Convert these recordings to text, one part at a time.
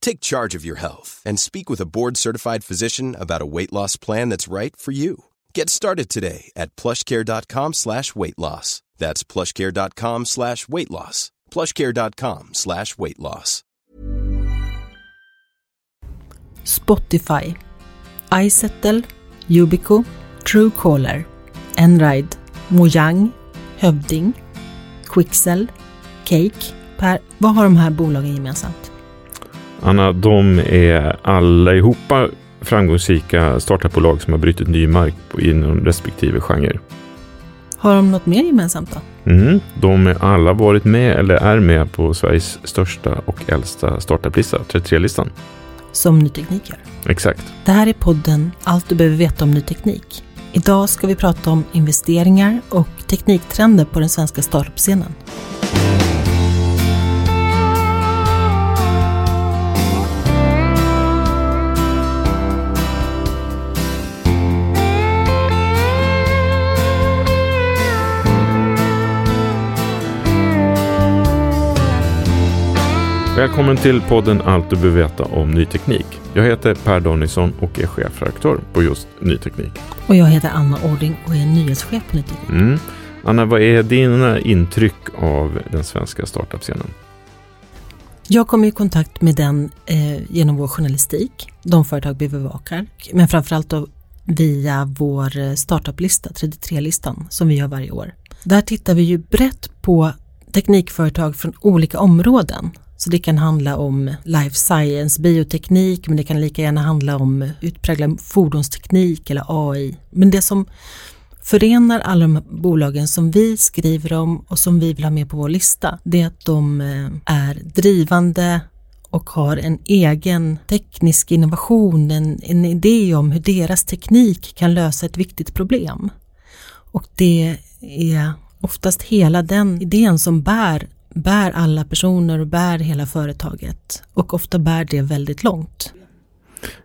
Take charge of your health and speak with a board-certified physician about a weight loss plan that's right for you. Get started today at plushcare.com slash weight loss. That's plushcare.com slash weight loss. plushcare.com slash weight loss. Spotify, iSettle, Yubico, Truecaller, Enride, Mojang, Hövding, Quixel, Cake. Per, vad har de här bolagen gemensamt? Anna, de är allihopa framgångsrika startupbolag som har brutit ny mark inom respektive genre. Har de något mer gemensamt då? Mm, de har alla varit med eller är med på Sveriges största och äldsta startuplista, 33-listan. Som Ny Teknik gör. Exakt. Det här är podden Allt du behöver veta om ny teknik. Idag ska vi prata om investeringar och tekniktrender på den svenska startup-scenen. Välkommen till podden Allt du behöver veta om ny teknik. Jag heter Per Danielsson och är chefredaktör på just ny teknik. Och jag heter Anna Ording och är nyhetschef på Ny Teknik. Mm. Anna, vad är dina intryck av den svenska startup-scenen? Jag kom i kontakt med den eh, genom vår journalistik, de företag vi bevakar, men framförallt då via vår eh, startuplista, 33-listan, som vi gör varje år. Där tittar vi ju brett på teknikföretag från olika områden. Så det kan handla om life science, bioteknik, men det kan lika gärna handla om utpräglad fordonsteknik eller AI. Men det som förenar alla de här bolagen som vi skriver om och som vi vill ha med på vår lista, det är att de eh, är drivande och har en egen teknisk innovation, en, en idé om hur deras teknik kan lösa ett viktigt problem. Och det är oftast hela den idén som bär bär alla personer och bär hela företaget och ofta bär det väldigt långt.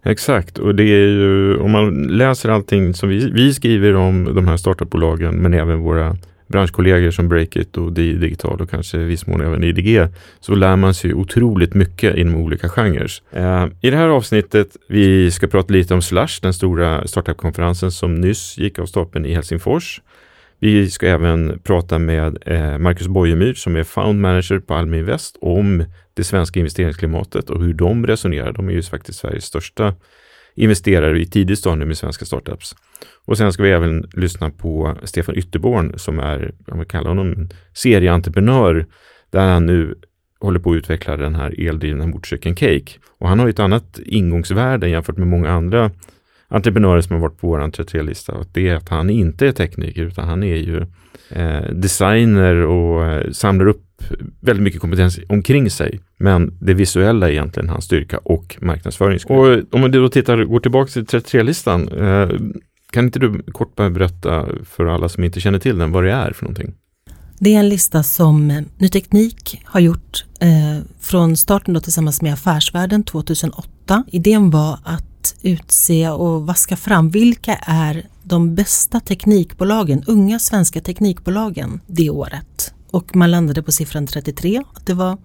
Exakt, och det är ju om man läser allting som vi, vi skriver om de här startupbolagen men även våra branschkollegor som Breakit och DI Digital och kanske i viss mån även IDG så lär man sig otroligt mycket inom olika genrer. Eh, I det här avsnittet vi ska prata lite om Slush, den stora startupkonferensen som nyss gick av stapeln i Helsingfors. Vi ska även prata med eh, Marcus Bojemyr som är found manager på Almi Invest om det svenska investeringsklimatet och hur de resonerar. De är ju faktiskt Sveriges största investerare i tidig stadium i svenska startups. Och sen ska vi även lyssna på Stefan Ytterborn som är, om vi kallar honom, serieentreprenör där han nu håller på att utveckla den här eldrivna motorcykeln Cake. Och han har ett annat ingångsvärde jämfört med många andra entreprenörer som har varit på vår 33-lista. Det är att han inte är tekniker utan han är ju eh, designer och eh, samlar upp väldigt mycket kompetens omkring sig. Men det visuella är egentligen hans styrka och marknadsföring. Och om man då tittar, går tillbaka till 33-listan. Eh, kan inte du kort bara berätta för alla som inte känner till den vad det är för någonting? Det är en lista som Ny Teknik har gjort eh, från starten då tillsammans med Affärsvärlden 2008. Idén var att utse och vaska fram vilka är de bästa teknikbolagen, unga svenska teknikbolagen det året. Och man landade på siffran 33. Det var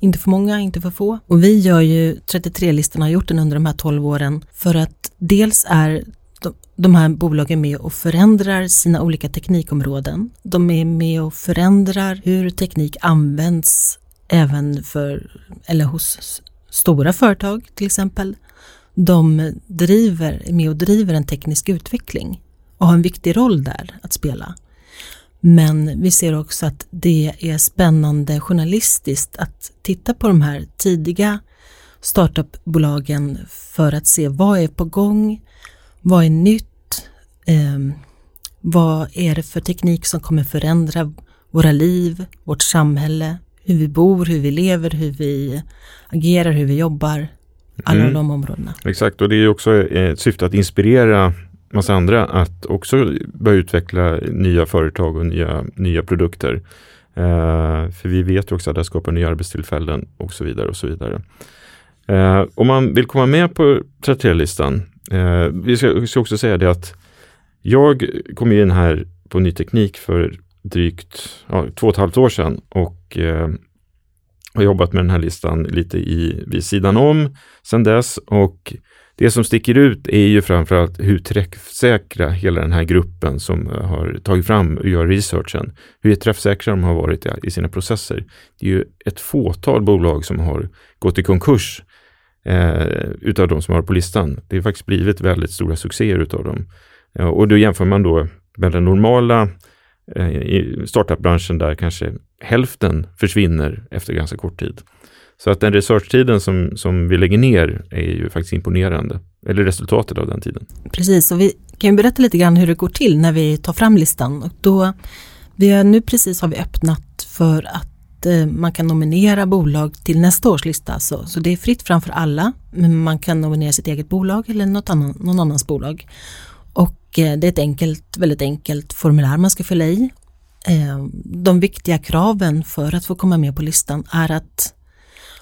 Inte för många, inte för få. Och vi gör ju 33-listan, har gjort den under de här 12 åren för att dels är de, de här bolagen med och förändrar sina olika teknikområden. De är med och förändrar hur teknik används även för, eller hos stora företag till exempel. De driver, är med och driver en teknisk utveckling och har en viktig roll där att spela. Men vi ser också att det är spännande journalistiskt att titta på de här tidiga startupbolagen för att se vad är på gång, vad är nytt, eh, vad är det för teknik som kommer förändra våra liv, vårt samhälle, hur vi bor, hur vi lever, hur vi agerar, hur vi jobbar. Alla mm. de områdena. Exakt, och det är också ett syfte att inspirera massa andra att också börja utveckla nya företag och nya, nya produkter. Uh, för vi vet också att det skapar nya arbetstillfällen och så vidare. och så vidare. Uh, om man vill komma med på 33-listan, uh, eh, vi, ska, ska också säga det att jag kom in här på ny teknik för drygt ja, två och ett halvt år sedan och har jobbat med den här listan lite i, vid sidan om sedan dess och det som sticker ut är ju framförallt hur träffsäkra hela den här gruppen som eh, har tagit fram och gör researchen, hur träffsäkra de har varit i sina processer. Det är ju ett fåtal bolag som har gått i konkurs eh, utav de som har på listan. Det har faktiskt blivit väldigt stora succéer utav dem. Ja, och då jämför man då med den normala Eh, i startupbranschen där kanske hälften försvinner efter ganska kort tid. Så att den researchtiden som, som vi lägger ner är ju faktiskt imponerande. Eller resultatet av den tiden. Precis, och vi kan ju berätta lite grann hur det går till när vi tar fram listan. Och då, vi har nu precis har vi öppnat för att eh, man kan nominera bolag till nästa års lista. Så, så det är fritt framför alla, men man kan nominera sitt eget bolag eller något annan, någon annans bolag. Och det är ett enkelt, väldigt enkelt formulär man ska fylla i. Eh, de viktiga kraven för att få komma med på listan är att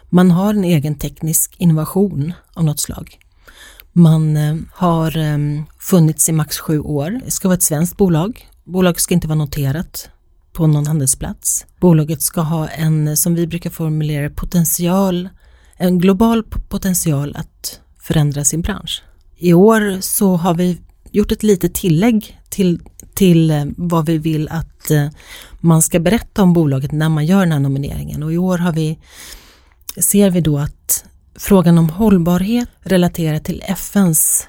man har en egen teknisk innovation av något slag. Man eh, har ehm, funnits i max sju år. Det ska vara ett svenskt bolag. Bolaget ska inte vara noterat på någon handelsplats. Bolaget ska ha en, som vi brukar formulera potential, en global potential att förändra sin bransch. I år så har vi gjort ett litet tillägg till, till eh, vad vi vill att eh, man ska berätta om bolaget när man gör den här nomineringen och i år har vi ser vi då att frågan om hållbarhet relaterat till FNs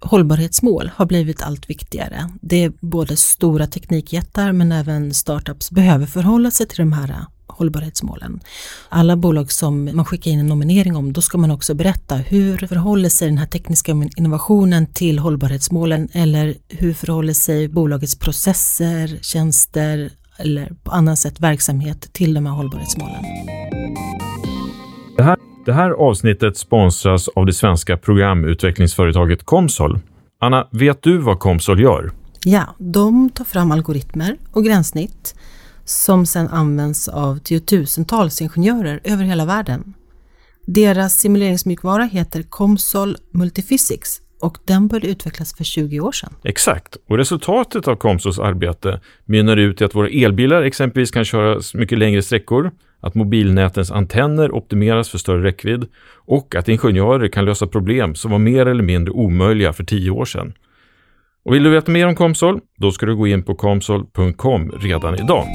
hållbarhetsmål har blivit allt viktigare. Det är både stora teknikjättar men även startups behöver förhålla sig till de här eh, hållbarhetsmålen. Alla bolag som man skickar in en nominering om, då ska man också berätta hur förhåller sig den här tekniska innovationen till hållbarhetsmålen eller hur förhåller sig bolagets processer, tjänster eller på annat sätt verksamhet till de här hållbarhetsmålen. Det här, det här avsnittet sponsras av det svenska programutvecklingsföretaget Comsol. Anna, vet du vad Comsol gör? Ja, de tar fram algoritmer och gränssnitt som sedan används av tiotusentals ingenjörer över hela världen. Deras simuleringsmjukvara heter Comsol Multiphysics och den började utvecklas för 20 år sedan. Exakt, och resultatet av Comsols arbete mynnar ut i att våra elbilar exempelvis kan köra mycket längre sträckor, att mobilnätens antenner optimeras för större räckvidd och att ingenjörer kan lösa problem som var mer eller mindre omöjliga för tio år sedan. Och vill du veta mer om Comsol? Då ska du gå in på comsol.com redan idag.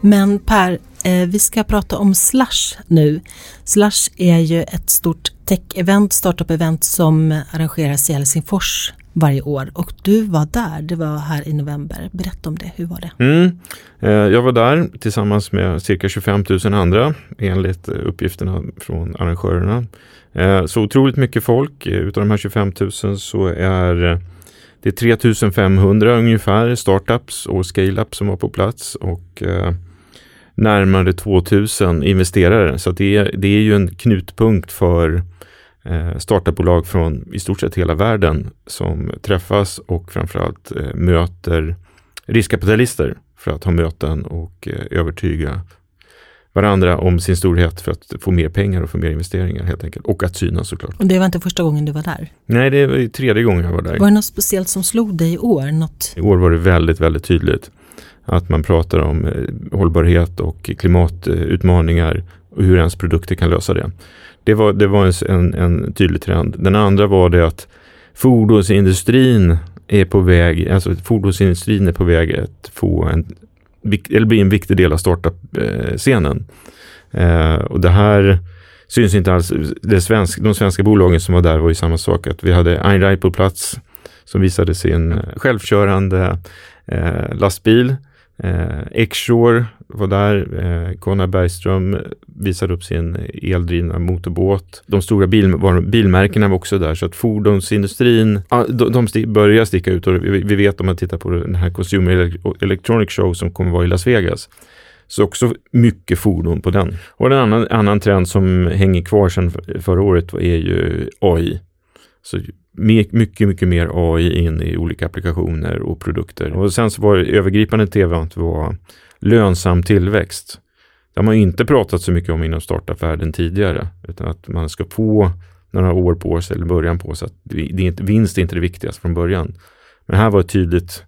Men Per, eh, vi ska prata om Slush nu. Slush är ju ett stort tech-event, startup-event som arrangeras i Helsingfors varje år och du var där, det var här i november. Berätta om det, hur var det? Mm. Eh, jag var där tillsammans med cirka 25 000 andra enligt uppgifterna från arrangörerna. Eh, så otroligt mycket folk, eh, utav de här 25 000 så är det 3 500 ungefär startups och scale-ups som var på plats och närmare 2000 investerare. Så det är, det är ju en knutpunkt för startupbolag från i stort sett hela världen som träffas och framförallt eh, möter riskkapitalister för att ha möten och eh, övertyga varandra om sin storhet för att få mer pengar och få mer investeringar helt enkelt. Och att synas såklart. Och det var inte första gången du var där? Nej, det var tredje gången jag var där. Var det något speciellt som slog dig i år? Något? I år var det väldigt, väldigt tydligt. Att man pratar om eh, hållbarhet och klimatutmaningar och hur ens produkter kan lösa det. Det var, det var en, en tydlig trend. Den andra var det att fordonsindustrin är på väg, alltså fordonsindustrin är på väg att få en, eller bli en viktig del av startup-scenen. Eh, och det här syns inte alls. Det svensk, de svenska bolagen som var där var ju samma sak, att vi hade Einride på plats som visade sin självkörande eh, lastbil. Eh, Xshore var där. Eh, Bergström visade upp sin eldrivna motorbåt. De stora bil, bilmärkena var också där så att fordonsindustrin, de, de börjar sticka ut och vi, vi, vet om man tittar på den här Consumer Electronic Show som kommer vara i Las Vegas. Så också mycket fordon på den. Och en annan, annan trend som hänger kvar sedan förra året är ju AI. Så mycket, mycket mer AI in i olika applikationer och produkter. Och sen så var det övergripande tv att var lönsam tillväxt. Det har man inte pratat så mycket om inom startupvärlden tidigare, utan att man ska få några år på sig eller början på sig. Att det är inte, vinst är inte det viktigaste från början. Men här var ett tydligt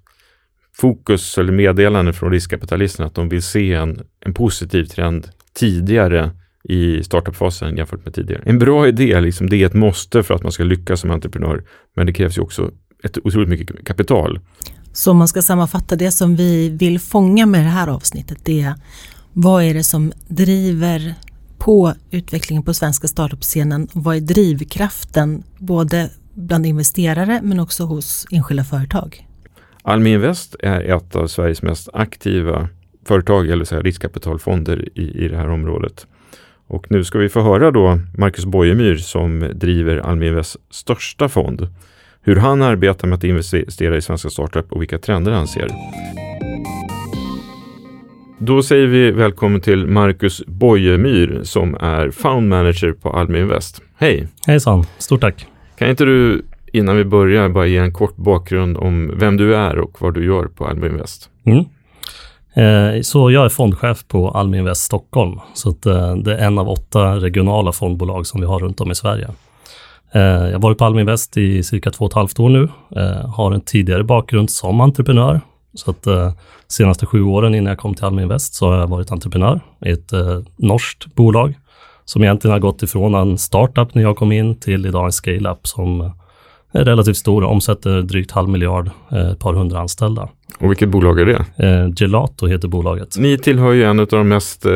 fokus eller meddelande från riskkapitalisterna att de vill se en, en positiv trend tidigare i startupfasen jämfört med tidigare. En bra idé, liksom, det är ett måste för att man ska lyckas som entreprenör. Men det krävs ju också ett otroligt mycket kapital. Så om man ska sammanfatta det som vi vill fånga med det här avsnittet, det är vad är det som driver på utvecklingen på svenska startup-scenen? Vad är drivkraften både bland investerare men också hos enskilda företag? Almi Invest är ett av Sveriges mest aktiva företag eller så här, riskkapitalfonder i, i det här området. Och nu ska vi få höra då Marcus Bojemyr som driver Almi Invests största fond. Hur han arbetar med att investera i svenska startup och vilka trender han ser. Då säger vi välkommen till Marcus Bojemyr som är Found Manager på Almi Invest. Hej! Hejsan, stort tack! Kan inte du innan vi börjar bara ge en kort bakgrund om vem du är och vad du gör på Almi Invest? Mm. Eh, så jag är fondchef på Almi Invest Stockholm. Så att, eh, det är en av åtta regionala fondbolag som vi har runt om i Sverige. Eh, jag har varit på Almi Invest i cirka två och ett halvt år nu. Har en tidigare bakgrund som entreprenör. Så att senaste sju åren innan jag kom till Almi Invest så har jag varit entreprenör i ett norskt bolag som egentligen har gått ifrån en startup när jag kom in till idag en scale-up som är relativt stor, omsätter drygt halv miljard, ett par hundra anställda. Och vilket bolag är det? Eh, Gelato heter bolaget. Ni tillhör ju en av de mest eh,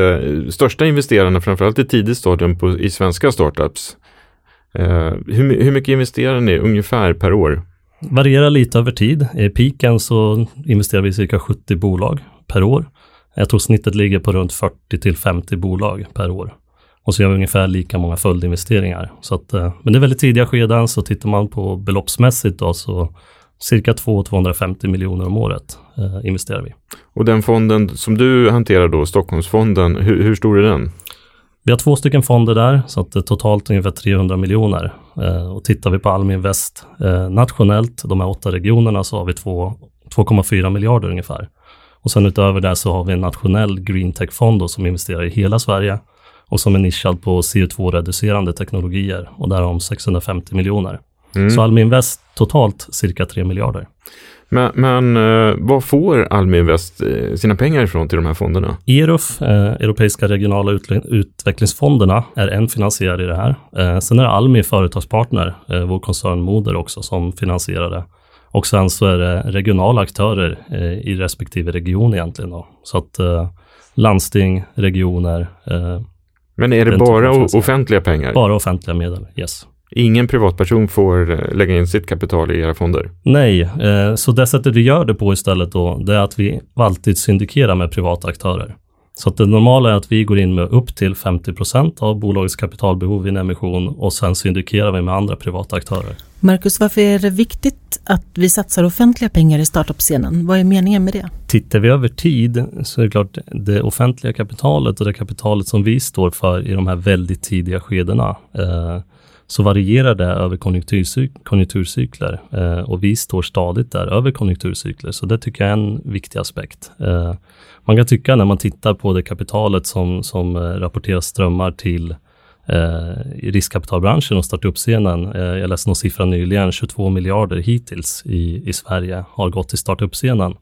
största investerarna, framförallt i tidig stadium på, i svenska startups. Eh, hur, hur mycket investerar ni ungefär per år? Varierar lite över tid. I piken så investerar vi cirka 70 bolag per år. Jag tror snittet ligger på runt 40 till 50 bolag per år. Och så gör vi ungefär lika många följdinvesteringar. Så att, eh, men det är väldigt tidiga skeden, så tittar man på beloppsmässigt då, så cirka 2-250 miljoner om året eh, investerar vi. Och den fonden som du hanterar då, Stockholmsfonden, hur, hur stor är den? Vi har två stycken fonder där, så att det är totalt ungefär 300 miljoner. Eh, och tittar vi på Almi Invest eh, nationellt, de här åtta regionerna, så har vi 2,4 miljarder ungefär. Och sen utöver det så har vi en nationell green tech-fond som investerar i hela Sverige och som är nischad på CO2-reducerande teknologier och där de 650 miljoner. Mm. Så Almi Invest totalt cirka 3 miljarder. Men, men eh, vad får Almi Invest eh, sina pengar ifrån till de här fonderna? ERUF, eh, Europeiska regionala utvecklingsfonderna, är en finansiär i det här. Eh, sen är det Almi företagspartner, eh, vår koncernmoder också, som finansierar det. Och sen så är det regionala aktörer eh, i respektive region egentligen. Då. Så att landsting, regioner. Men är det bara offentliga pengar? Bara offentliga medel, yes. Ingen privatperson får eh, lägga in sitt kapital i era fonder? Nej, eh, så det sättet vi gör det på istället då, det är att vi alltid syndikerar med privata aktörer. Så det normala är att vi går in med upp till 50% av bolagets kapitalbehov vid en emission och sen syndikerar vi med andra privata aktörer. Marcus, varför är det viktigt att vi satsar offentliga pengar i startup-scenen? Vad är meningen med det? Tittar vi över tid så är det klart det offentliga kapitalet och det kapitalet som vi står för i de här väldigt tidiga skedena eh, så varierar det över konjunkturcyk konjunkturcykler eh, och vi står stadigt där över konjunkturcykler. Så det tycker jag är en viktig aspekt. Eh, man kan tycka när man tittar på det kapitalet som, som eh, rapporteras strömmar till eh, i riskkapitalbranschen och startup-scenen. Eh, jag läste någon siffra nyligen, 22 miljarder hittills i, i Sverige har gått till startup-scenen.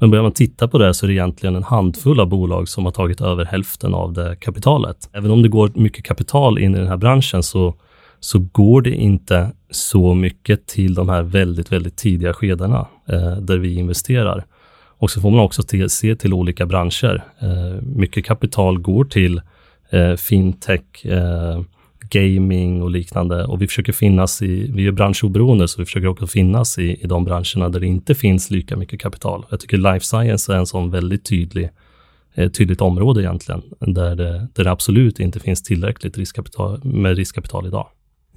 Men börjar man titta på det så är det egentligen en handfull av bolag som har tagit över hälften av det kapitalet. Även om det går mycket kapital in i den här branschen så, så går det inte så mycket till de här väldigt, väldigt tidiga skedena eh, där vi investerar. Och så får man också till, se till olika branscher. Eh, mycket kapital går till eh, fintech, eh, gaming och liknande. Och vi försöker finnas i, vi är branschoberoende, så vi försöker också finnas i, i de branscherna där det inte finns lika mycket kapital. Jag tycker life science är en sån väldigt tydlig, eh, tydligt område egentligen, där det, där det absolut inte finns tillräckligt riskkapital, med riskkapital idag.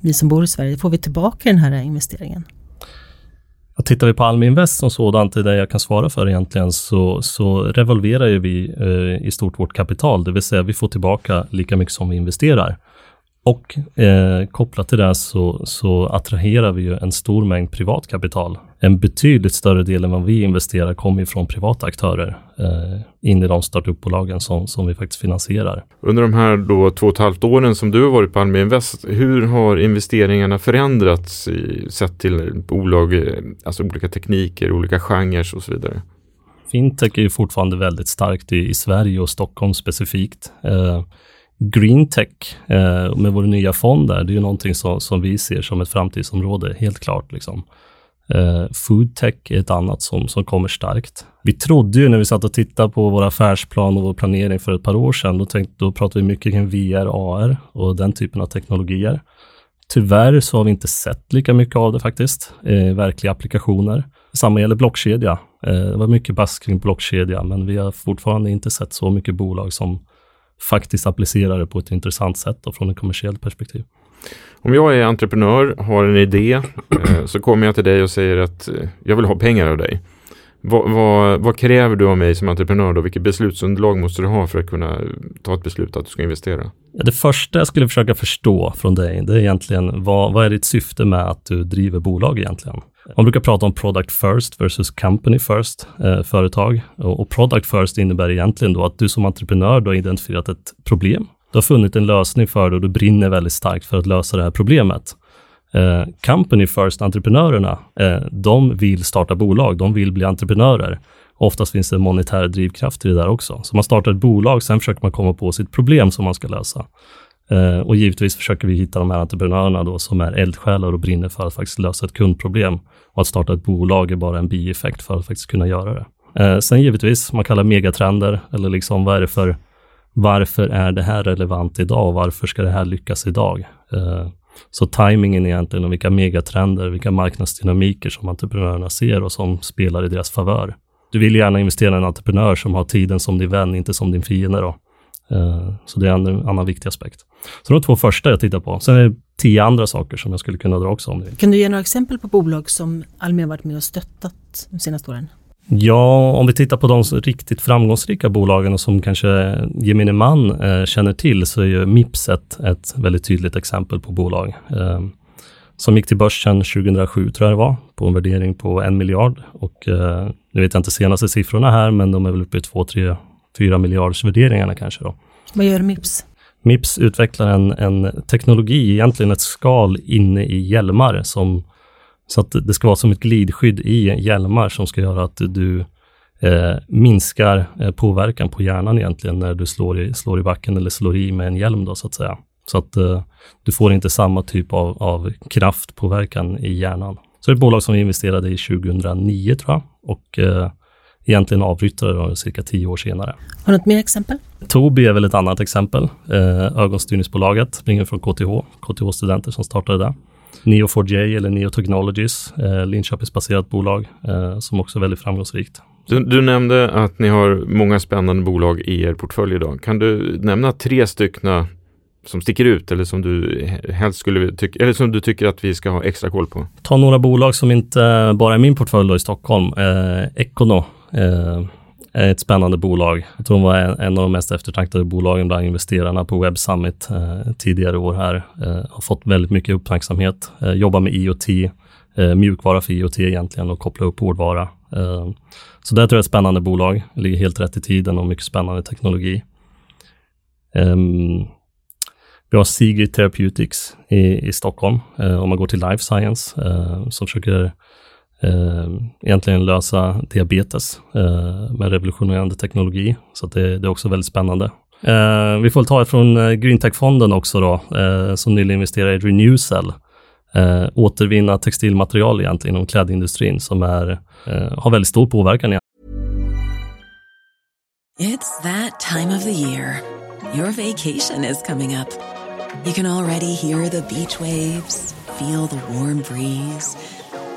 Vi som bor i Sverige, får vi tillbaka den här investeringen? Ja, tittar vi på Almi Invest som sådant, det är det jag kan svara för egentligen, så, så revolverar ju vi eh, i stort vårt kapital, det vill säga vi får tillbaka lika mycket som vi investerar. Och eh, kopplat till det så, så attraherar vi ju en stor mängd privat kapital. En betydligt större del än vad vi investerar kommer ju från privata aktörer eh, in i de startupbolagen som, som vi faktiskt finansierar. Under de här då två och ett halvt åren som du har varit på Almi Invest, hur har investeringarna förändrats i, sett till bolag, eh, alltså olika tekniker, olika genrer och så vidare? Fintech är ju fortfarande väldigt starkt i, i Sverige och Stockholm specifikt. Eh, Greentech eh, med vår nya fond där, det är ju någonting som, som vi ser som ett framtidsområde, helt klart. Liksom. Eh, Foodtech är ett annat som, som kommer starkt. Vi trodde ju när vi satt och tittade på vår affärsplan och vår planering för ett par år sedan, då, tänkte, då pratade vi mycket kring VR, AR och den typen av teknologier. Tyvärr så har vi inte sett lika mycket av det faktiskt, eh, verkliga applikationer. Samma gäller blockkedja. Eh, det var mycket bask kring blockkedja, men vi har fortfarande inte sett så mycket bolag som faktiskt applicera det på ett intressant sätt och från ett kommersiellt perspektiv. Om jag är entreprenör, har en idé, eh, så kommer jag till dig och säger att eh, jag vill ha pengar av dig. Vad, vad, vad, kräver du av mig som entreprenör då? Vilket beslutsunderlag måste du ha för att kunna ta ett beslut att du ska investera? Det första jag skulle försöka förstå från dig, det är egentligen vad, vad är ditt syfte med att du driver bolag egentligen? Man brukar prata om product first versus company first, eh, företag. Och, och, product first innebär egentligen då att du som entreprenör då har identifierat ett problem. Du har funnit en lösning för det och du brinner väldigt starkt för att lösa det här problemet. Eh, company first, entreprenörerna, eh, de vill starta bolag, de vill bli entreprenörer. Oftast finns det monetär drivkraft i det där också. Så man startar ett bolag, sen försöker man komma på sitt problem som man ska lösa. Eh, och givetvis försöker vi hitta de här entreprenörerna då som är eldsjälar och brinner för att faktiskt lösa ett kundproblem. Och att starta ett bolag är bara en bieffekt för att faktiskt kunna göra det. Eh, sen givetvis, man kallar megatrender, eller liksom vad är det för, varför är det här relevant idag och varför ska det här lyckas idag? Eh, så tajmingen egentligen och vilka megatrender, vilka marknadsdynamiker som entreprenörerna ser och som spelar i deras favör. Du vill gärna investera i en entreprenör som har tiden som din vän, inte som din fiende då. Eh, så det är en annan viktig aspekt. Så de två första jag tittar på. Sen är det tio andra saker som jag skulle kunna dra också om det. Kan du ge några exempel på bolag som Almi har varit med och stöttat de senaste åren? Ja, om vi tittar på de riktigt framgångsrika bolagen och som kanske gemene man eh, känner till så är ju Mips ett, ett väldigt tydligt exempel på bolag. Eh, som gick till börsen 2007 tror jag det var, på en värdering på en miljard. Och eh, nu vet jag inte senaste siffrorna här, men de är väl uppe i två, tre 4 miljarders värderingarna kanske. Då. Vad gör Mips? Mips utvecklar en, en teknologi, egentligen ett skal inne i hjälmar som så att det ska vara som ett glidskydd i hjälmar som ska göra att du eh, minskar eh, påverkan på hjärnan egentligen när du slår i, slår i backen eller slår i med en hjälm då så att säga. Så att eh, du får inte samma typ av, av kraftpåverkan i hjärnan. Så det är ett bolag som vi investerade i 2009 tror jag och eh, egentligen avbryta det cirka tio år senare. Har du något mer exempel? Tobii är väl ett annat exempel. Eh, ögonstyrningsbolaget springer från KTH, KTH-studenter som startade det. Neo4j eller Neo Technologies, eh, Linköpingsbaserat bolag eh, som också är väldigt framgångsrikt. Du, du, nämnde att ni har många spännande bolag i er portfölj idag. Kan du nämna tre stycken som sticker ut eller som du helst skulle tycka, eller som du tycker att vi ska ha extra koll på? Ta några bolag som inte bara är min portfölj då i Stockholm. Eh, Econo är ett spännande bolag. Jag tror de var en, en av de mest eftertraktade bolagen bland investerarna på Web Summit eh, tidigare år här. Eh, har fått väldigt mycket uppmärksamhet. Eh, jobbar med IoT, eh, mjukvara för IoT egentligen och koppla upp hårdvara. Eh, så det tror jag är ett spännande bolag. Ligger helt rätt i tiden och mycket spännande teknologi. Ehm, vi har Sigrid Therapeutics i, i Stockholm, eh, om man går till Life Science, eh, som försöker Eh, egentligen lösa diabetes eh, med revolutionerande teknologi. Så det, det, är också väldigt spännande. Eh, vi får ta det från eh, Greentech-fonden också då, eh, som nyligen investerade i Renewcell. Eh, återvinna textilmaterial egentligen inom klädindustrin som är, eh, har väldigt stor påverkan. It's that time of the year. Your vacation is coming up. You can already hear the beach waves, feel the warm breeze,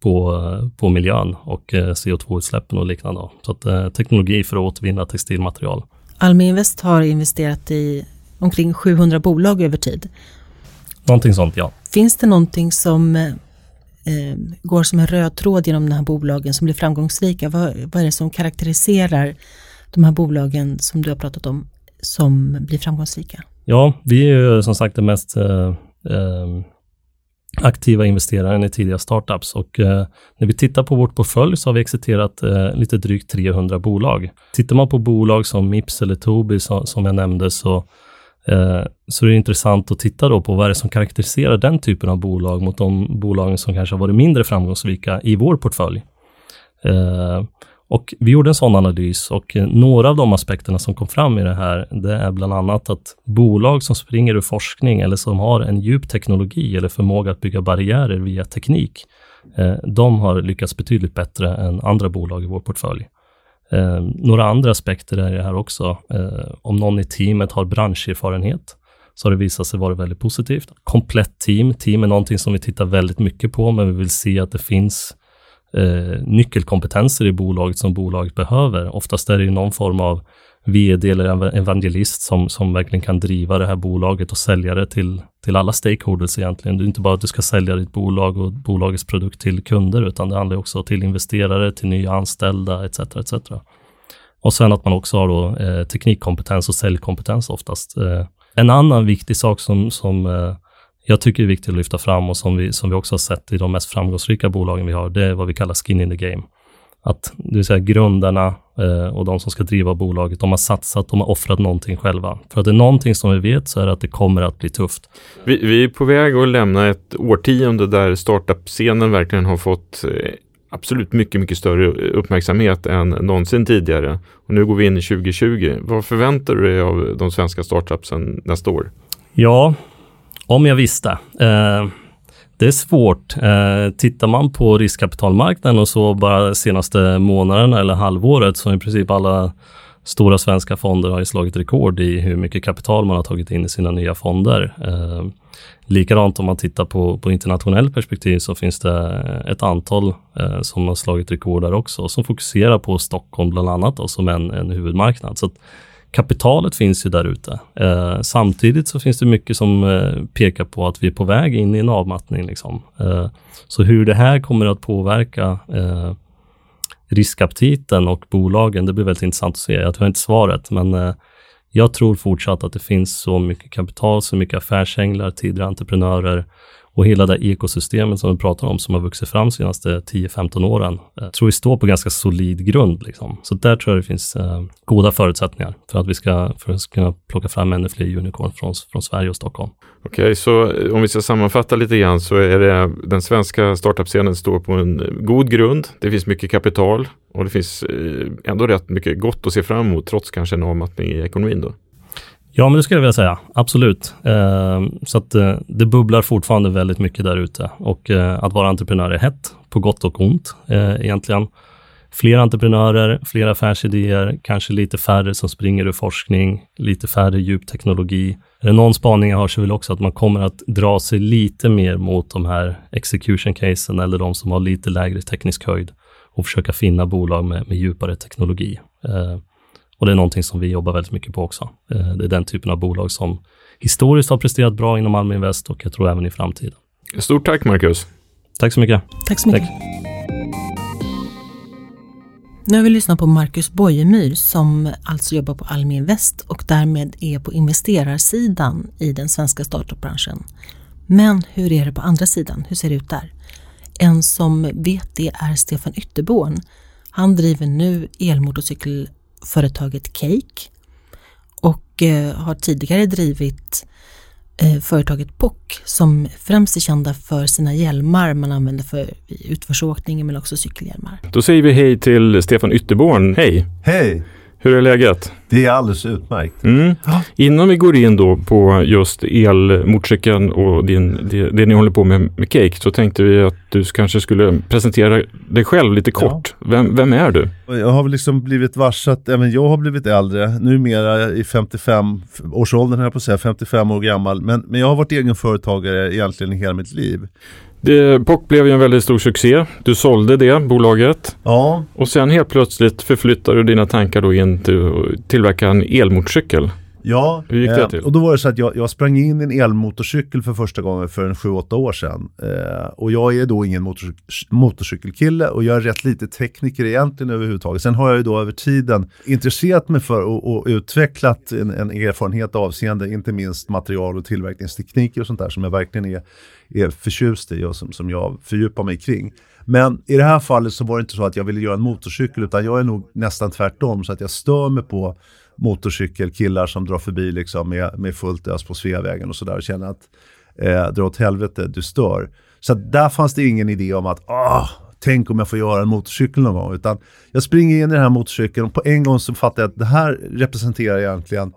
På, på miljön och eh, CO2-utsläppen och liknande. Så att, eh, teknologi för att återvinna textilmaterial. Almi Invest har investerat i omkring 700 bolag över tid. Någonting sånt, ja. Finns det någonting som eh, går som en röd tråd genom de här bolagen som blir framgångsrika? Vad, vad är det som karaktäriserar de här bolagen som du har pratat om som blir framgångsrika? Ja, vi är ju som sagt det mest eh, eh, aktiva investeraren i tidiga startups och eh, när vi tittar på vårt portfölj så har vi exiterat eh, lite drygt 300 bolag. Tittar man på bolag som Mips eller Tobii som, som jag nämnde så, eh, så är det intressant att titta då på vad är det som karaktäriserar den typen av bolag mot de bolagen som kanske har varit mindre framgångsrika i vår portfölj. Eh, och vi gjorde en sån analys och eh, några av de aspekterna som kom fram i det här, det är bland annat att bolag som springer ur forskning eller som har en djup teknologi eller förmåga att bygga barriärer via teknik, eh, de har lyckats betydligt bättre än andra bolag i vår portfölj. Eh, några andra aspekter är det här också. Om någon i teamet har branscherfarenhet, så har det visat sig vara väldigt positivt. Komplett team. Team är någonting som vi tittar väldigt mycket på, men vi vill se att det finns eh, nyckelkompetenser i bolaget som bolaget behöver. Oftast är det någon form av vd eller evangelist som, som verkligen kan driva det här bolaget och sälja det till, till alla stakeholders egentligen. Det är inte bara att du ska sälja ditt bolag och bolagets produkt till kunder, utan det handlar också till investerare, till nya anställda etc. etc. Och sen att man också har då, eh, teknikkompetens och säljkompetens oftast. Eh, en annan viktig sak som, som eh, jag tycker är viktigt att lyfta fram och som vi, som vi också har sett i de mest framgångsrika bolagen vi har, det är vad vi kallar skin in the game. Att det vill säga grundarna eh, och de som ska driva bolaget, de har satsat, de har offrat någonting själva. För att det är någonting som vi vet så är det att det kommer att bli tufft. Vi, vi är på väg att lämna ett årtionde där startup-scenen verkligen har fått eh, absolut mycket, mycket större uppmärksamhet än någonsin tidigare. Och nu går vi in i 2020. Vad förväntar du dig av de svenska startupsen nästa år? Ja, om jag visste. Eh, det är svårt. Eh, tittar man på riskkapitalmarknaden och så bara senaste månaderna eller halvåret så i princip alla stora svenska fonder har ju slagit rekord i hur mycket kapital man har tagit in i sina nya fonder. Eh, likadant om man tittar på, på internationellt perspektiv så finns det ett antal eh, som har slagit rekord där också, som fokuserar på Stockholm bland annat då, som en, en huvudmarknad. Så kapitalet finns ju där ute. Eh, samtidigt så finns det mycket som eh, pekar på att vi är på väg in i en avmattning. Liksom. Eh, så hur det här kommer att påverka eh, riskaptiten och bolagen, det blir väldigt intressant att se. Jag tror inte svaret, men eh, jag tror fortsatt att det finns så mycket kapital, så mycket affärsänglar, tidigare entreprenörer och hela det ekosystemet som vi pratar om som har vuxit fram de senaste 10-15 åren. Eh, tror vi står på ganska solid grund. Liksom. Så där tror jag det finns eh, goda förutsättningar för att vi ska, för att kunna plocka fram ännu fler unicorn från, från Sverige och Stockholm. Okej, okay, så eh, om vi ska sammanfatta lite grann så är det den svenska startup-scenen står på en god grund. Det finns mycket kapital och det finns eh, ändå rätt mycket gott att se fram emot trots kanske en avmattning i ekonomin då. Ja, men det skulle jag vilja säga. Absolut. Eh, så att eh, det bubblar fortfarande väldigt mycket där ute och eh, att vara entreprenör är hett på gott och ont eh, egentligen. Fler entreprenörer, fler affärsidéer, kanske lite färre som springer ur forskning, lite färre djup teknologi. Är det någon spaning jag har så vill också att man kommer att dra sig lite mer mot de här execution casen eller de som har lite lägre teknisk höjd och försöka finna bolag med, med djupare teknologi. Eh, och det är någonting som vi jobbar väldigt mycket på också. Eh, det är den typen av bolag som historiskt har presterat bra inom Almi Invest och jag tror även i framtiden. Stort tack Marcus. Tack så mycket. Tack så mycket. Tack. Nu har vi lyssnat på Marcus Bojemyr som alltså jobbar på Almi Invest och därmed är på investerarsidan i den svenska startupbranschen. Men hur är det på andra sidan? Hur ser det ut där? En som vet det är Stefan Ytterborn. Han driver nu elmotorcykel företaget Cake och eh, har tidigare drivit eh, företaget POC som främst är kända för sina hjälmar man använder för utförsåkning men också cykelhjälmar. Då säger vi hej till Stefan Ytterborn. Hej! Hej! Hur är läget? Det är alldeles utmärkt. Mm. Innan vi går in då på just elmotorcykeln och din, det, det, ni håller på med med Cake så tänkte vi att du kanske skulle presentera dig själv lite kort. Ja. Vem, vem, är du? Jag har väl liksom blivit varsat, även jag har blivit äldre, numera i 55 årsåldern, här på att säga, 55 år gammal. Men, men jag har varit egenföretagare egentligen i hela mitt liv. POC blev ju en väldigt stor succé. Du sålde det bolaget. Ja. Och sen helt plötsligt förflyttade du dina tankar då in till att tillverka en elmotorcykel. Ja, Hur gick det eh, till? och då var det så att jag, jag sprang in i en elmotorcykel för första gången för en 7-8 år sedan. Eh, och jag är då ingen motorcyk motorcykelkille och jag är rätt lite tekniker egentligen överhuvudtaget. Sen har jag ju då över tiden intresserat mig för och, och utvecklat en, en, erfarenhet avseende inte minst material och tillverkningstekniker och sånt där som jag verkligen är, är förtjust i och som, som jag fördjupar mig kring. Men i det här fallet så var det inte så att jag ville göra en motorcykel utan jag är nog nästan tvärtom så att jag stör mig på motorcykelkillar som drar förbi liksom med, med fullt ös på Sveavägen och sådär och känner att eh, dra åt helvete, du stör. Så där fanns det ingen idé om att ah, tänk om jag får göra en motorcykel någon gång. Utan jag springer in i den här motorcykeln och på en gång så fattar jag att det här representerar egentligen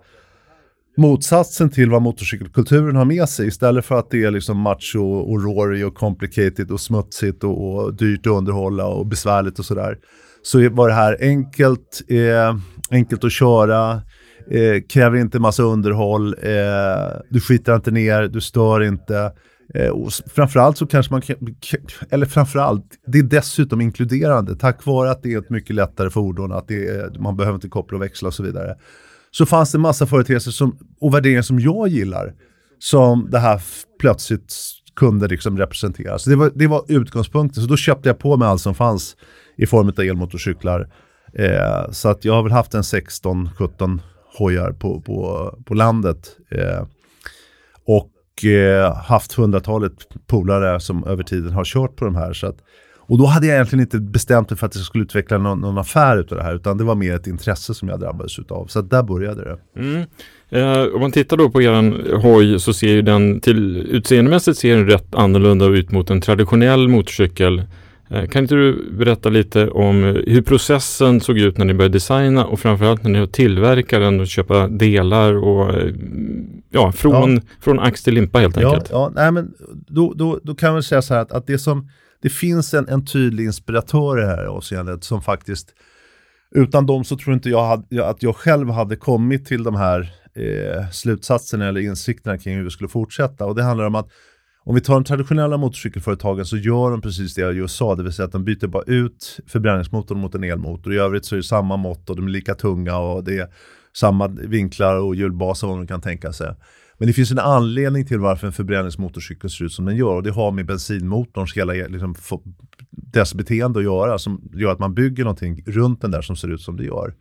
motsatsen till vad motorcykelkulturen har med sig. Istället för att det är liksom macho och rory och complicated och smutsigt och, och dyrt att underhålla och besvärligt och sådär. Så var det här enkelt, eh, enkelt att köra, eh, kräver inte massa underhåll, eh, du skitar inte ner, du stör inte. Eh, och framförallt så kanske man, eller framförallt, det är dessutom inkluderande tack vare att det är ett mycket lättare fordon, att det är, man behöver inte koppla och växla och så vidare. Så fanns det massa företeelser som, och värderingar som jag gillar, som det här plötsligt kunde liksom representera. Så det var, det var utgångspunkten, så då köpte jag på mig allt som fanns i form av elmotorcyklar. Eh, så att jag har väl haft en 16-17 hojar på, på, på landet. Eh, och eh, haft hundratalet polare som över tiden har kört på de här. Så att, och då hade jag egentligen inte bestämt mig för att jag skulle utveckla någon, någon affär utav det här, utan det var mer ett intresse som jag drabbades utav. Så där började det. Mm. Eh, om man tittar då på er hoj så ser ju den till utseendemässigt ser den rätt annorlunda ut mot en traditionell motorcykel Eh, kan inte du berätta lite om hur processen såg ut när ni började designa och framförallt när ni tillverkade den och köpa delar och eh, ja, från, ja. från ax till limpa helt enkelt? Ja, ja nej, men då, då, då kan man säga så här att, att det som det finns en, en tydlig inspiratör i det här avseendet som faktiskt utan dem så tror inte jag hade, att jag själv hade kommit till de här eh, slutsatserna eller insikterna kring hur vi skulle fortsätta. Och det handlar om att om vi tar de traditionella motorcykelföretagen så gör de precis det jag just sa, det vill säga att de byter bara ut förbränningsmotorn mot en elmotor. I övrigt så är det samma mått och de är lika tunga och det är samma vinklar och hjulbaser vad man kan tänka sig. Men det finns en anledning till varför en förbränningsmotorcykel ser ut som den gör och det har med bensinmotorns hela liksom, dess beteende att göra som gör att man bygger någonting runt den där som ser ut som det gör.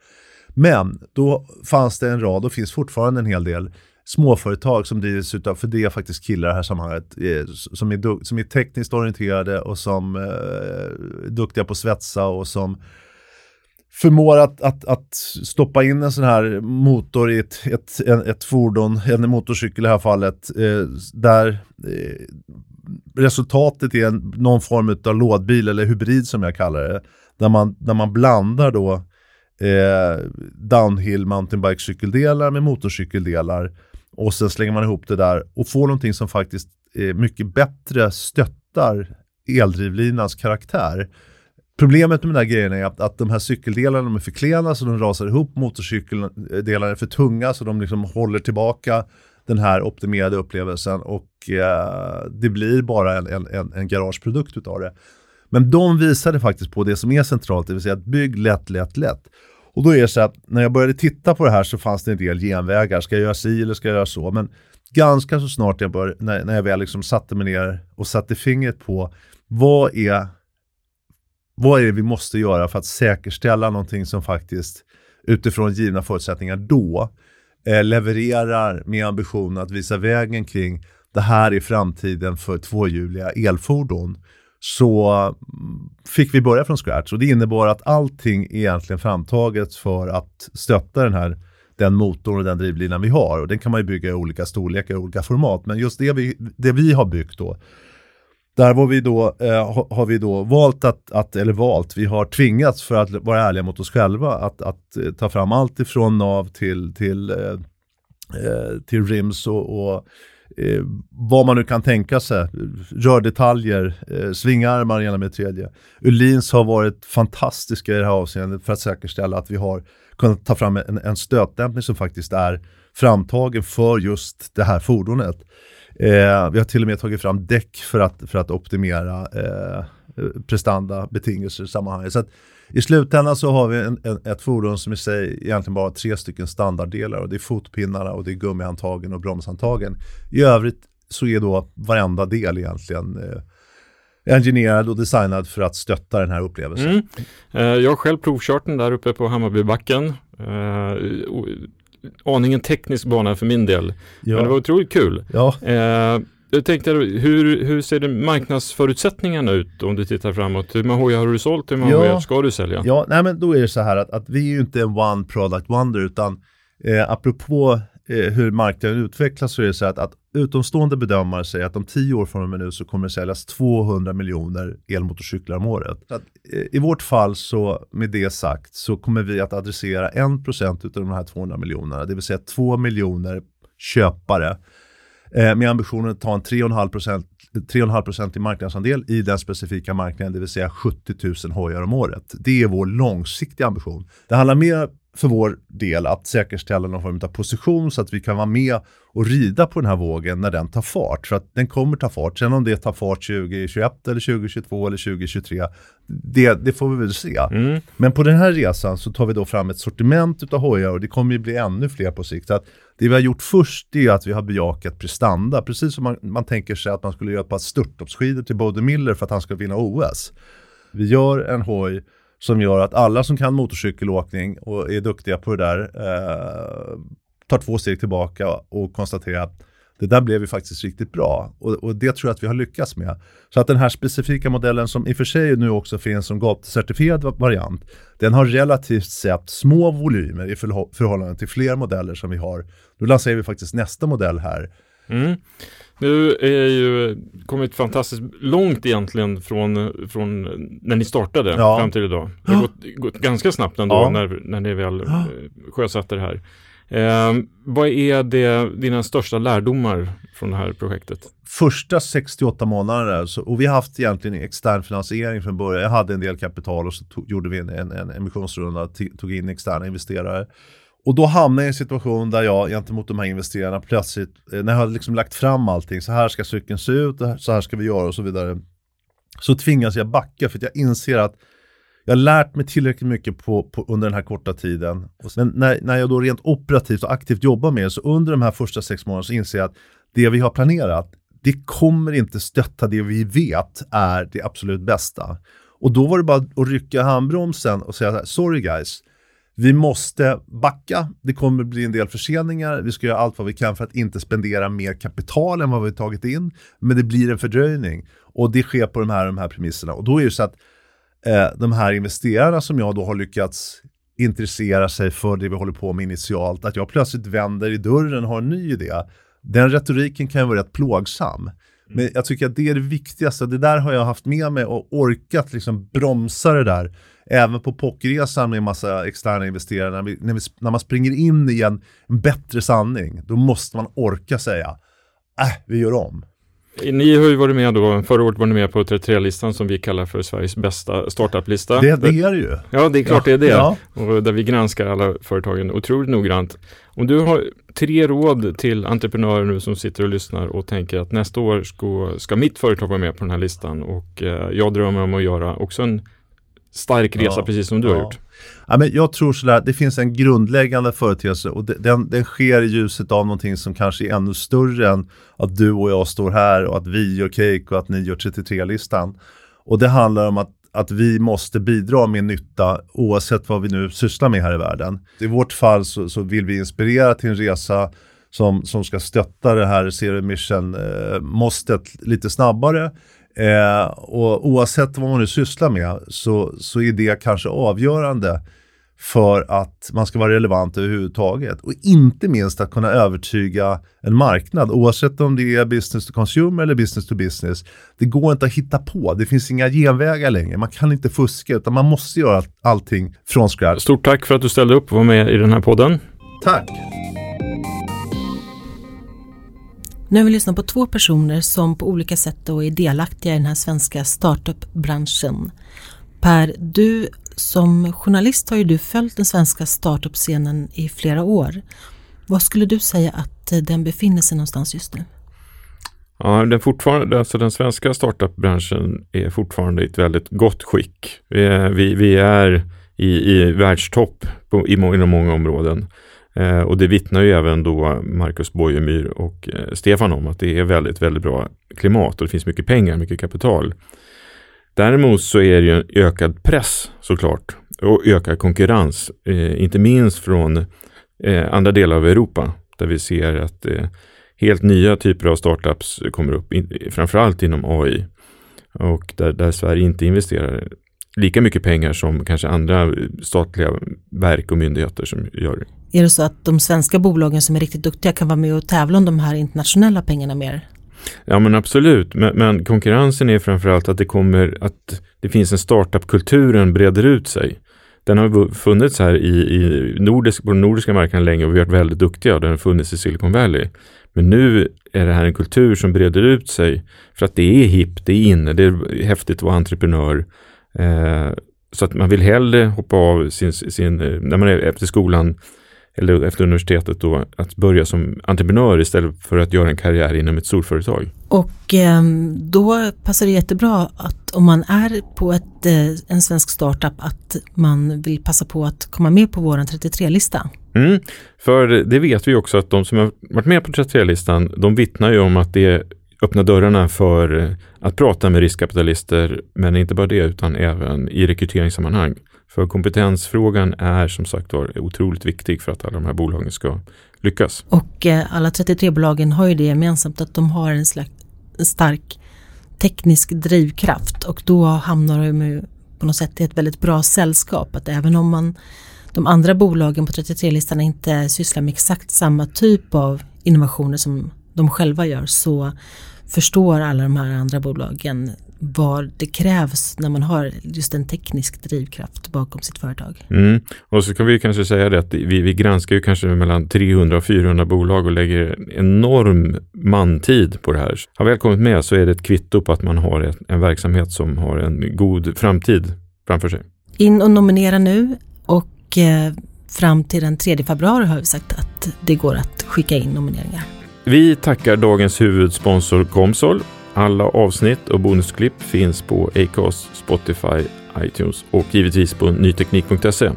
Men då fanns det en rad och finns fortfarande en hel del småföretag som drivs utav, för det är faktiskt killar i det här sammanhanget, eh, som är, som är tekniskt orienterade och som eh, är duktiga på att svetsa och som förmår att, att, att stoppa in en sån här motor i ett, ett, ett, fordon, en motorcykel i det här fallet, eh, där eh, resultatet är någon form av lådbil eller hybrid som jag kallar det. Där man, där man blandar då eh, downhill mountainbike cykeldelar med motorcykeldelar och sen slänger man ihop det där och får någonting som faktiskt eh, mycket bättre stöttar eldrivlinans karaktär. Problemet med den här grejen är att, att de här cykeldelarna är för klena så de rasar ihop, motorcykeldelarna är för tunga så de liksom håller tillbaka den här optimerade upplevelsen och eh, det blir bara en, en, en garageprodukt utav det. Men de visade faktiskt på det som är centralt, det vill säga att bygg lätt, lätt, lätt. Och då är det så att när jag började titta på det här så fanns det en del genvägar. Ska jag göra si eller ska jag göra så? Men ganska så snart jag började, när, när jag väl liksom satte mig ner och satte fingret på vad är, vad är det vi måste göra för att säkerställa någonting som faktiskt utifrån givna förutsättningar då eh, levererar med ambition att visa vägen kring det här är framtiden för tvåhjuliga elfordon så mm, fick vi börja från scratch. Och det innebar att allting är egentligen framtaget för att stötta den här den motorn och den drivlinan vi har. Och den kan man ju bygga i olika storlekar och olika format. Men just det vi, det vi har byggt då där var vi då, eh, har vi då valt att, att, eller valt, vi har tvingats för att vara ärliga mot oss själva att, att eh, ta fram allt ifrån nav till, till, eh, eh till rims och, och eh, vad man nu kan tänka sig. Rördetaljer, eh, svingarmar ena med tredje. Ulins har varit fantastiska i det här avseendet för att säkerställa att vi har kunnat ta fram en, en stötdämpning som faktiskt är framtagen för just det här fordonet. Eh, vi har till och med tagit fram däck för att, för att optimera eh, prestanda betingelser i sammanhanget. Så att, i slutändan så har vi en, en, ett fordon som i sig egentligen bara har tre stycken standarddelar och det är fotpinnarna och det är gummihandtagen och bromshandtagen. I övrigt så är då varenda del egentligen eh, engineerad och designad för att stötta den här upplevelsen. Mm. Eh, jag har själv provkört den där uppe på Hammarbybacken. Eh, aningen teknisk bana för min del. Ja. Men det var otroligt kul. Ja. Eh, jag tänkte, hur, hur ser det marknadsförutsättningarna ut om du tittar framåt? Hur många hojar har du sålt? Hur många ja, hojar ska du sälja? Ja, nej men då är det så här att, att vi är ju inte en one product wonder utan eh, apropå eh, hur marknaden utvecklas så är det så att, att utomstående bedömare säger att om tio år från och med nu så kommer det säljas 200 miljoner elmotorcyklar om året. Att, eh, I vårt fall så med det sagt så kommer vi att adressera 1% av de här 200 miljonerna, det vill säga 2 miljoner köpare Eh, med ambitionen att ta en 3,5% i marknadsandel i den specifika marknaden, det vill säga 70 000 hojar om året. Det är vår långsiktiga ambition. Det handlar mer för vår del att säkerställa någon form av position så att vi kan vara med och rida på den här vågen när den tar fart. För att den kommer ta fart. Sen om det tar fart 2021 eller 2022 eller 2023, det, det får vi väl se. Mm. Men på den här resan så tar vi då fram ett sortiment av hojar och det kommer ju bli ännu fler på sikt. Så att det vi har gjort först är att vi har bejakat prestanda, precis som man, man tänker sig att man skulle göra ett par störtloppsskidor till Bode Miller för att han ska vinna OS. Vi gör en hoj som gör att alla som kan motorcykelåkning och är duktiga på det där eh, tar två steg tillbaka och konstaterar att det där blev ju faktiskt riktigt bra och, och, det tror jag att vi har lyckats med. Så att den här specifika modellen som i och för sig nu också finns som gatucertifierad variant, den har relativt sett små volymer i förhållande till fler modeller som vi har. Nu lanserar vi faktiskt nästa modell här Mm. Nu är ju kommit fantastiskt långt egentligen från, från när ni startade Ja. fram till idag. Det har gått, gått ganska snabbt ändå Ja. när, när ni väl eh, sjösatte det här. Eh, vad är det, dina största lärdomar från det här projektet? första 68 månaderna, så, och vi har haft egentligen extern finansiering från början. Jag hade en del kapital och så tog, gjorde vi en, en, en emissionsrunda, tog in externa investerare. Och då hamnade jag i en situation där jag gentemot de här investerarna plötsligt, eh, när jag hade liksom lagt fram allting, så här ska cykeln se ut, så här ska vi göra och så vidare. Så tvingas jag backa för att jag inser att jag har lärt mig tillräckligt mycket på, på, under den här korta tiden. Och sen när, när jag då rent operativt och aktivt jobbar med det, så under de här första sex månaderna så inser jag att det vi har planerat, det kommer inte stötta det vi vet är det absolut bästa. Och då var det bara att rycka handbromsen och säga så här, sorry guys, vi måste backa, det kommer bli en del förseningar, vi ska göra allt vad vi kan för att inte spendera mer kapital än vad vi tagit in, men det blir en fördröjning. Och det sker på de här, de här premisserna. Och då är det så att eh, de här investerarna som jag då har lyckats intressera sig för det vi håller på med initialt, att jag plötsligt vänder i dörren och har en ny idé. Den retoriken kan ju vara rätt plågsam. Men jag tycker att det är det viktigaste. Det där har jag haft med mig och orkat liksom bromsa det där. Även på pockresan med massa externa investerare. När, vi, när, vi, när man springer in i en, en bättre sanning, då måste man orka säga, äh, vi gör om. Ni har ju varit med då, förra året var ni med på 33-listan som vi kallar för Sveriges bästa startup-lista. Det, det är det ju. Ja, det är klart det är det. Ja. Och där vi granskar alla företagen otroligt noggrant. Om du har tre råd till entreprenörer nu som sitter och lyssnar och tänker att nästa år ska, ska mitt företag vara med på den här listan och eh, jag drömmer om att göra också en stark resa Ja. precis som du har Ja. gjort. Ja, men jag tror sådär, det finns en grundläggande företeelse och den, den sker i ljuset av någonting som kanske är ännu större än att du och jag står här och att vi gör cake och att ni gör 33-listan. Och det handlar om att, att vi måste bidra med nytta oavsett vad vi nu sysslar med här i världen. I vårt fall så, så vill vi inspirera till en resa som, som ska stötta det här zero emission eh, lite snabbare. Eh, och oavsett vad man nu sysslar med så, så är det kanske avgörande för att man ska vara relevant överhuvudtaget. Och inte minst att kunna övertyga en marknad, oavsett om det är business to consumer eller business to business. Det går inte att hitta på, det finns inga genvägar längre. Man kan inte fuska, utan man måste göra all- allting från scratch. Stort tack för att du ställde upp och var med i den här podden. Tack! Nu har vi lyssnat på två personer som på olika sätt då är delaktiga i den här svenska startup-branschen. Per, du som journalist har ju du följt den svenska startup-scenen i flera år. Vad skulle du säga att eh, den befinner sig någonstans just nu? Ja, den, fortfarande, alltså den svenska startup-branschen är fortfarande i ett väldigt gott skick. Vi är, vi, vi är i, i världstopp på, inom många områden. Eh, och det vittnar ju även då Marcus Bojemyr och eh, Stefan om att det är väldigt, väldigt bra klimat och det finns mycket pengar, mycket kapital. Däremot så är det ju en ökad press såklart och ökad konkurrens, eh, inte minst från eh, andra delar av Europa där vi ser att eh, helt nya typer av startups kommer upp, in, framförallt inom AI och där, där Sverige inte investerar lika mycket pengar som kanske andra eh, statliga verk och myndigheter som gör. Är det så att de svenska bolagen som är riktigt duktiga kan vara med och tävla om de här internationella pengarna mer? Ja men absolut, men, men konkurrensen är framförallt att det kommer att det finns en startup-kulturen breder ut sig. Den har funnits här i, i nordisk, på den nordiska marknaden länge och vi har varit väldigt duktiga och den har funnits i Silicon Valley. Men nu är det här en kultur som breder ut sig för att det är hippt, det är inne, det är häftigt att vara entreprenör. Eh, så att man vill hellre hoppa av sin, sin, eh, när man är efter skolan eller efter universitetet då, att börja som entreprenör istället för att göra en karriär inom ett storföretag. Och eh, då passar det jättebra att om man är på ett, eh, en svensk startup att man vill passa på att komma med på våran 33-lista. Mm, för det vet vi också att de som har varit med på 33-listan, de vittnar ju om att det öppnar dörrarna för eh, att prata med riskkapitalister, men inte bara det, utan även i rekryteringssammanhang. För kompetensfrågan är som sagt var otroligt viktig för att alla de här bolagen ska lyckas. Och eh, alla 33-bolagen har ju det gemensamt att de har en, slags, en stark teknisk drivkraft och då hamnar de ju på något sätt i ett väldigt bra sällskap. Att även om man, de andra bolagen på 33-listan inte sysslar med exakt samma typ av innovationer som de själva gör så förstår alla de här andra bolagen vad det krävs när man har just en teknisk drivkraft bakom sitt företag. Mm. Och så kan vi kanske säga det att vi, vi granskar ju kanske mellan 300 och 400 bolag och lägger enorm mantid på det här. Har väl kommit med så är det ett kvitto på att man har en, en verksamhet som har en god framtid framför sig. In och nominera nu och eh, fram till den 3 februari har vi sagt att det går att skicka in nomineringar. Vi tackar dagens huvudsponsor Comsol alla avsnitt och bonusklipp finns på Acast, Spotify, iTunes och givetvis på nyteknik.se.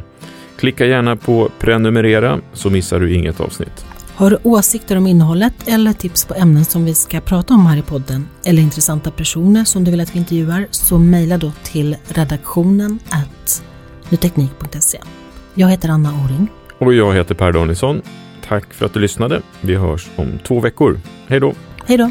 Klicka gärna på prenumerera så missar du inget avsnitt. Har du åsikter om innehållet eller tips på ämnen som vi ska prata om här i podden eller intressanta personer som du vill att vi intervjuar så mejla då till redaktionen nyteknik.se. Jag heter Anna Oring. Och jag heter Per Danielsson. Tack för att du lyssnade. Vi hörs om två veckor. Hej då! Hej då!